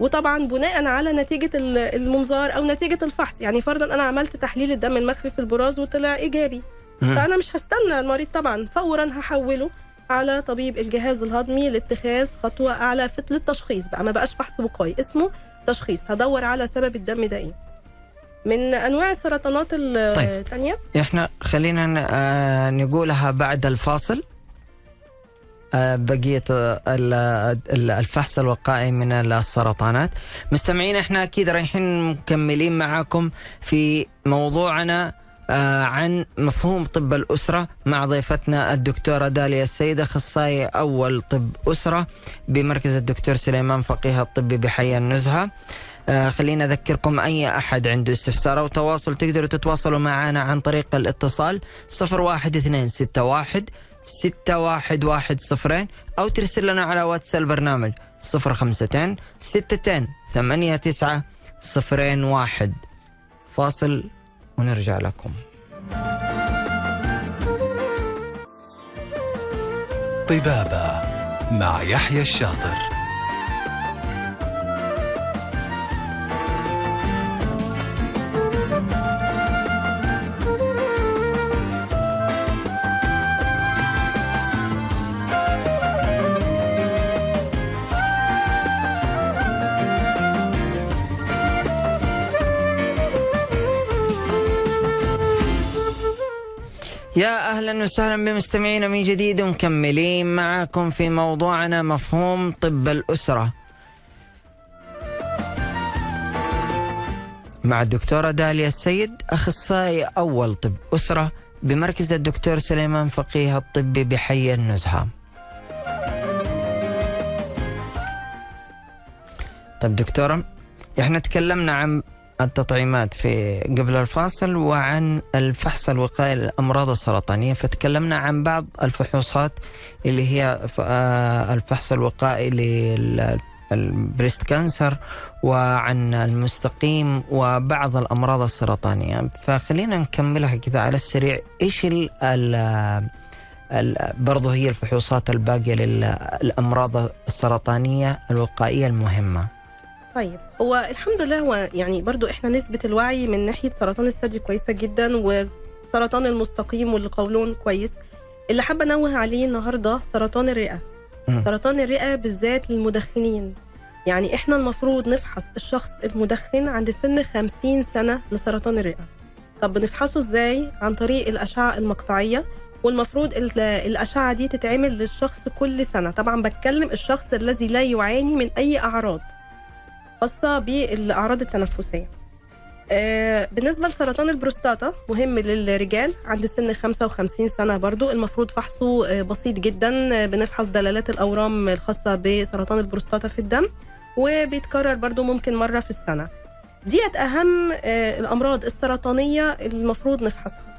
وطبعا بناء على نتيجة ال- المنظار أو نتيجة الفحص. يعني فرضا أنا عملت تحليل الدم المخفي في البراز وطلع إيجابي. فأنا مش هستنى المريض طبعا. فورا هحوله على طبيب الجهاز الهضمي لاتخاذ خطوة أعلى في للتشخيص بقى. ما بقاش فحص وقائي. اسمه تشخيص. هدور على سبب الدم ده إيه. من أنواع السرطانات الثانية إحنا خلينا آه، نقولها بعد الفاصل. آه، ال- الفحص الوقائي من السرطانات. مستمعين إحنا أكيد رايحين مكملين معاكم في موضوعنا آه، عن مفهوم طب الأسرة مع ضيفتنا الدكتورة داليا السيد أخصائي أول طب أسرة بمركز الدكتور سليمان فقيه الطبي بحي النزهة. آه خلينا أذكركم أي أحد عنده استفسار أو تواصل تقدروا تتواصلوا معنا عن طريق الاتصال صفر واحد اثنين ستة واحد ستة واحد واحد صفرين أو ترسل لنا على واتس البرنامج صفر خمستين ستتين ثمانية تسعة صفرين واحد. فاصل ونرجع لكم. طبابة مع يحيى الشاطر. يا أهلا وسهلا بمستمعينا من جديد ومكملين معكم في موضوعنا مفهوم طب الأسرة. مع الدكتورة داليا السيد أخصائي أول طب أسرة بمركز الدكتور سليمان فقيه الطبي بحي النزهة. طيب دكتورة إحنا تكلمنا عن التطعيمات في قبل الفاصل وعن الفحص الوقائي للأمراض السرطانية فتكلمنا عن بعض الفحوصات اللي هي آه، الفحص الوقائي للبريست كانسر وعن المستقيم وبعض الأمراض السرطانية. فخلينا نكملها كذا على السريع. إيش ال ال برضو هي الفحوصات الباقية للأمراض السرطانية الوقائية المهمة؟ طيب. هو الحمد لله هو يعني برضو إحنا نسبة الوعي من ناحية سرطان الثدي كويسة جدا وسرطان المستقيم والقولون كويس. اللي حابة أنوه عليه النهاردة سرطان الرئة. سرطان الرئة بالذات للمدخنين. يعني إحنا المفروض نفحص الشخص المدخن عند سن 50 سنة لسرطان الرئة. طب بنفحصه إزاي؟ عن طريق الأشعة المقطعية والمفروض ال- الأشعة دي تتعمل للشخص كل سنة. طبعا بتكلم الشخص الذي لا يعاني من أي أعراض. خاصة بالأعراض التنفسية. آه، بالنسبة لسرطان البروستاتا مهم للرجال عند سن 55 سنة برضو المفروض فحصه آه، بسيط جدا آه، بنفحص دلالات الأورام الخاصة بسرطان البروستاتا في الدم وبيتكرر برضو ممكن مرة في السنة. ديت أهم الأمراض السرطانية المفروض نفحصها.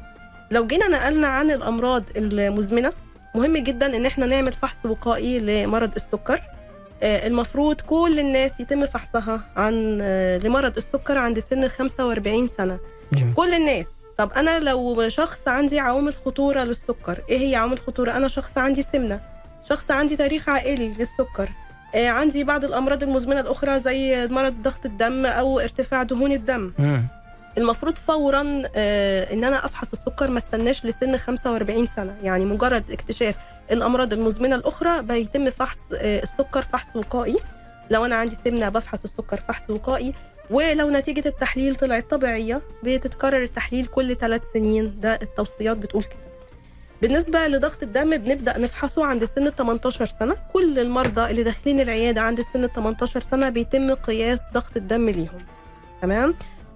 لو جينا نقلنا عن الأمراض المزمنة مهم جدا إن إحنا نعمل فحص وقائي لمرض السكر. المفروض كل الناس يتم فحصها عن آه، لمرض السكر عند سن 45 سنة. جميل. كل الناس. طب أنا لو شخص عندي عوامل خطورة للسكر إيه هي عوامل خطورة؟ أنا شخص عندي سمنة. شخص عندي تاريخ عائلي للسكر. آه، عندي بعض الأمراض المزمنة الأخرى زي مرض ضغط الدم أو ارتفاع دهون الدم. المفروض فورا آه، إن أنا أفحص السكر ما استناش لسن 45 سنة. يعني مجرد اكتشاف الأمراض المزمنة الأخرى بيتم فحص آه، السكر فحص وقائي. لو أنا عندي سمنة بفحص السكر فحص وقائي. ولو نتيجة التحليل طلعت طبيعية بتتكرر التحليل كل ثلاث سنين. ده التوصيات بتقول كده. بالنسبة لضغط الدم بنبدأ نفحصه عند سن 18 سنة. كل المرضى اللي داخلين العيادة عند سن 18 سنة بيتم قياس ضغط الدم ليهم. تمام؟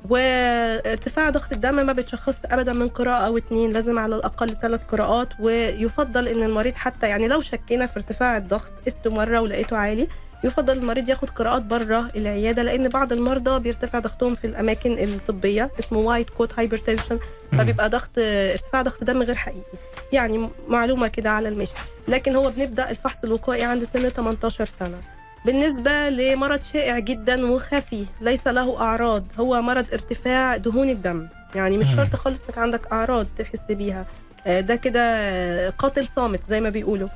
وارتفاع ضغط الدم ما بيتشخص ابدا من قراءة أو اتنين لازم على الأقل ثلاث قراءات ويفضل إن المريض حتى يعني لو شكينا في ارتفاع الضغط قسته مرة ولقيته عالي يفضل المريض ياخد قراءات برة العيادة لأن بعض المرضى بيرتفع ضغطهم في الأماكن الطبية اسمه white coat hypertension فبيبقى ضغط ارتفاع ضغط دم غير حقيقي. يعني معلومة كده على المشي. لكن هو بنبدأ الفحص الوقائي عند سن 18 سنة. بالنسبة لمرض شائع جدا وخفي ليس له أعراض هو مرض ارتفاع دهون الدم. يعني مش. شرط خالص إنك عندك أعراض تحس بيها. آه، ده كده قاتل صامت زي ما بيقولوا.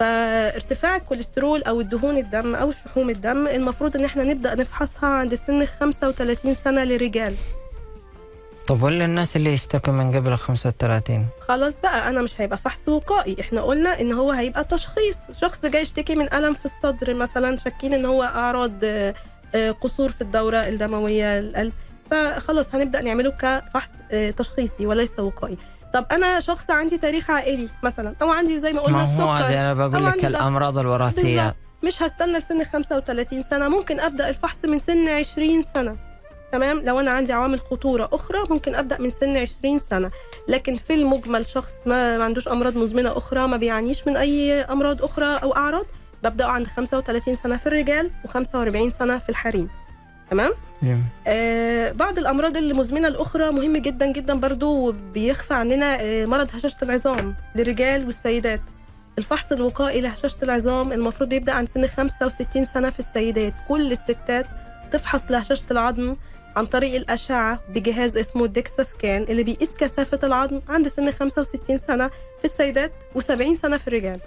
فارتفاع الكوليسترول أو الدهون الدم أو شحوم الدم المفروض إن إحنا نبدأ نفحصها عند سن 35 سنة للرجال طب ولا الناس اللي يشتكوا من قبل 35 خلاص بقى أنا مش هيبقى فحص وقائي. إحنا قلنا إن هو هيبقى تشخيص. شخص جاي يشتكي من ألم في الصدر مثلا شاكين إن هو أعراض آه، آه، قصور في الدورة الدموية القلب. فخلاص هنبدأ نعمله كفحص آه، تشخيصي وليس وقائي. طب أنا شخص عندي تاريخ عائلي مثلا أو عندي زي ما قلنا ما هو أنا بقول لك. الأمراض الوراثية. بالظبط. مش هستنى لسن 35 سنة ممكن أبدأ الفحص من سن 20 سنة. تمام؟ لو أنا عندي عوامل خطورة أخرى ممكن أبدأ من سن 20 سنة. لكن في المجمل شخص ما ما عندوش أمراض مزمنة أخرى ما بيعانيش من أي أمراض أخرى أو أعراض ببدا عند 35 سنة في الرجال و45 سنة في الحريم. تمام؟ جميل. آه بعض الأمراض المزمنة الأخرى مهم جدا جدا برضو وبيخفى عننا آه مرض هشاشة العظام للرجال والسيدات. الفحص الوقائي لهشاشة العظام المفروض بيبدأ عند سن 65 سنة في السيدات. كل الستات تفحص لهشاشة العظم عن طريق الأشعة بجهاز اسمه ديكسا سكان اللي بيقيس كثافة العظم عند سن 65 سنة في السيدات و70 سنة في الرجال.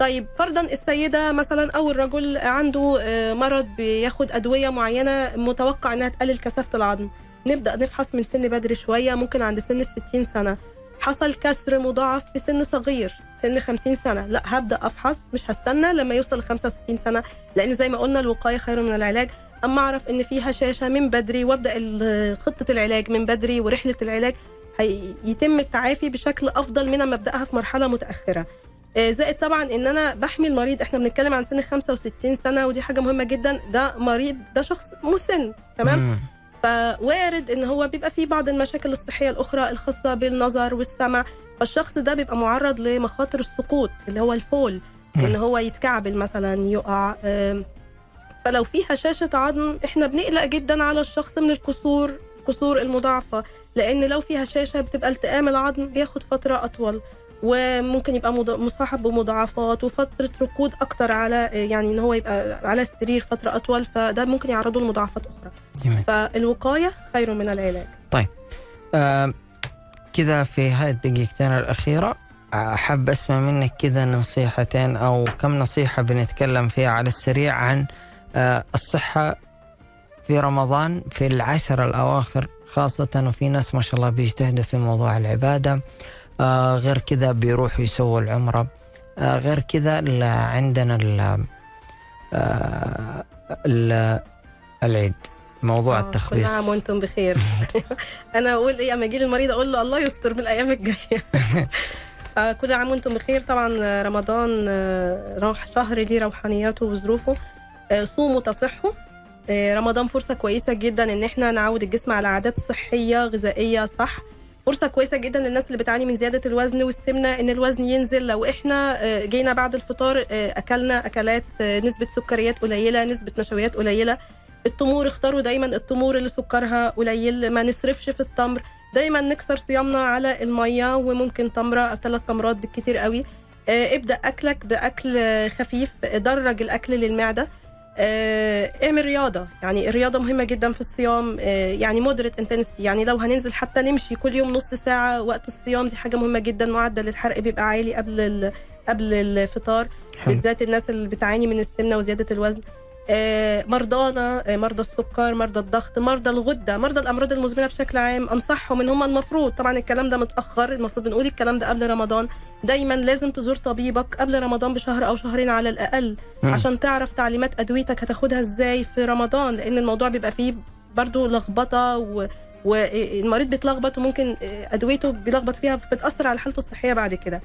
طيب فرضا السيدة مثلا أو الرجل عنده آه، مرض بياخد أدوية معينة متوقع إنها تقلل كثافة العظم. نبدأ نفحص من سن بدري شوية ممكن عند سن 60 سنة. حصل كسر مضاعف في سن صغير سن 50 سنة. لا هبدأ أفحص مش هستنى لما يوصل ل 65 سنة لأن زي ما قلنا الوقاية خير من العلاج. أما أعرف إن في هشاشة من بدري وأبدأ ال- خطة العلاج من بدري ورحلة العلاج هيتم التعافي بشكل أفضل من ما أبدأها في مرحلة متأخرة آه، زائد طبعا إن أنا بحمي المريض إحنا بنتكلم عن سن 65 سنة ودي حاجة مهمة جدا ده مريض ده شخص مسن تمام مم. فوارد إن هو بيبقى فيه بعض المشاكل الصحية الأخرى الخاصة بالنظر والسمع فالشخص ده بيبقى معرض لمخاطر السقوط اللي هو الفول مم. إن هو يتكعبل مثلا يقع فلو في هشاشه عظم إحنا بنقلق جدا على الشخص من الكسور الكسور المضاعفة لأن لو في هشاشه بتبقى التئام العظم بياخد فترة أطول وممكن يبقى مصاحب بمضاعفات وفترة ركود أكتر على يعني إن هو يبقى على السرير فترة أطول فده ممكن يعرضه لمضاعفات أخرى. جميل. فالوقاية خير من العلاج. آه كذا في هاي الدقيقتين الأخيرة أحب أسمع منك كذا نصيحتين أو كم نصيحة بنتكلم فيها على السريع عن الصحة في رمضان في العشر الأواخر خاصة وفي ناس ما شاء الله بيجتهدوا في موضوع العبادة. آه غير كذا بيروحوا يسووا العمرة. آه غير كذا عندنا ال آه ال- العيد موضوع آه، التخبيص كل عام وأنتم بخير. <laughs> <laughs> أنا أقول إيه أما يجي لي المريض أقول له الله يستر من الأيام الجاية. <laughs> آه، كل عام وأنتم بخير. طبعا آه، رمضان آه، روح شهر ليه روحانياته وظروفه. آه، صوموا تصحوا. آه، رمضان فرصة كويسة جدا إن إحنا نعود الجسم على عادات صحية غذائية صح؟ فرصة كويسة جدا للناس اللي بتعاني من زيادة الوزن والسمنة إن الوزن ينزل. لو إحنا آه، جينا بعد الفطار آه، أكلنا أكلات آه، نسبة سكريات قليلة نسبة نشويات قليلة. التمور اختاروا دايما التمور اللي سكرها قليل ما نصرفش في التمر. دايما نكسر صيامنا على المية وممكن تمرة أو ثلاث تمرات بالكتير قوي. آه، ابدأ أكلك بأكل آه، خفيف درج الأكل للمعدة. آه، اعمل رياضة. يعني الرياضة مهمة جدا في الصيام. آه، يعني مودريت انتنستي يعني لو هننزل حتى نمشي كل يوم نص ساعة وقت الصيام دي حاجة مهمة جدا. معدل الحرق بيبقى عالي قبل قبل الفطار. بالذات الناس اللي بتعاني من السمنة وزيادة الوزن. آه، مرضانا آه، مرضى السكر مرضى الضغط مرضى الغدة مرضى الأمراض المزمنة بشكل عام أنصحهم إن هم المفروض طبعا الكلام ده متأخر المفروض بنقول الكلام ده قبل رمضان. دايما لازم تزور طبيبك قبل رمضان بشهر أو شهرين على الأقل مم. عشان تعرف تعليمات أدويتك هتاخدها إزاي في رمضان لأن الموضوع بيبقى فيه برضو لخبطة و والمريض بيتلخبط وممكن آه، أدويته بيلخبط فيها بتأثر على حالته الصحية بعد كده.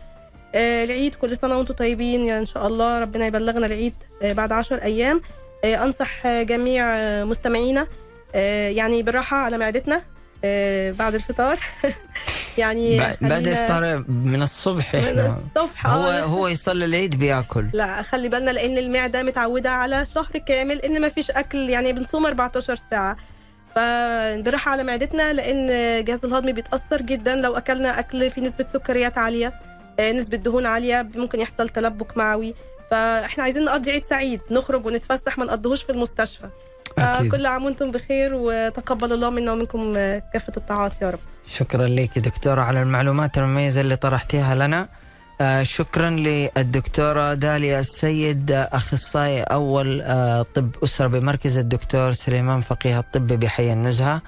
آه، العيد كل سنة وأنتم طيبين يعني إن شاء الله ربنا يبلغنا العيد آه، بعد عشر أيام. آه، أنصح آه، جميع آه، مستمعينا آه، يعني بالراحة على معدتنا آه، بعد الفطار. <laughs> يعني بعد الافطار من الصبح من الصبح هو آه، هو يصلي العيد بياكل. لا خلي بالنا لأن المعدة متعودة على شهر كامل إن ما فيش أكل يعني بنصوم 14 ساعة. فبراحة على معدتنا لأن الجهاز الهضمي بيتأثر جدا. لو أكلنا أكل فيه نسبة سكريات عالية نسبة دهون عالية ممكن يحصل تلبك معوي. فاحنا عايزين نقضي عيد سعيد نخرج ونتفسح ما نقضيهوش في المستشفى. أكيد. كل عام وأنتم بخير وتقبل الله منا ومنكم كافة الطاعات يا رب. شكرا لك دكتورة على المعلومات المميزة اللي طرحتيها لنا. آه شكرا للدكتورة داليا السيد آه، أخصائي أول آه طب أسرة بمركز الدكتور سليمان فقيه الطب بحي النزهة.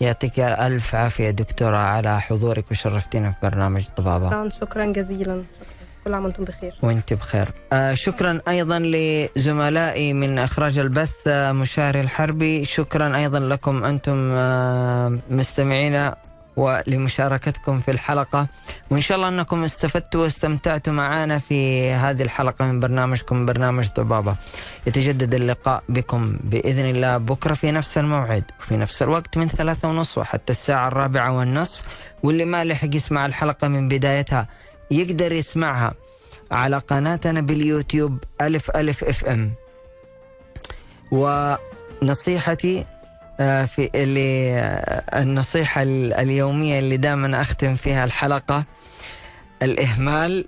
يعطيك ألف عافية دكتورة على حضورك وشرفتينا في برنامج طبابة. شكرا شكرا جزيلا. كل عام وأنتم بخير. وانت بخير. آه شكرا أيضا لزملائي من إخراج البث آه مشاري الحربي. شكرا أيضا لكم أنتم آه مستمعينا ولمشاركتكم في الحلقة. وإن شاء الله أنكم استفدتوا واستمتعتوا معنا في هذه الحلقة من برنامجكم برنامج طبابة يتجدد اللقاء بكم بإذن الله. بكرة في نفس الموعد وفي نفس الوقت من ثلاثة ونصف وحتى الساعة الرابعة والنصف. واللي ما لحق يسمع الحلقة من بدايتها يقدر يسمعها على قناتنا باليوتيوب ألف ألف إف إم. ونصيحتي آه، في اللي آه، النصيحة ال- اليومية اللي دائما أختم فيها الحلقة الإهمال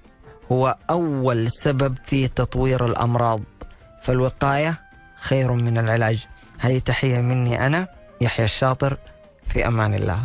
هو أول سبب في تطوير الأمراض. فالوقاية خير من العلاج. هذه تحية مني أنا يحيى الشاطر في أمان الله.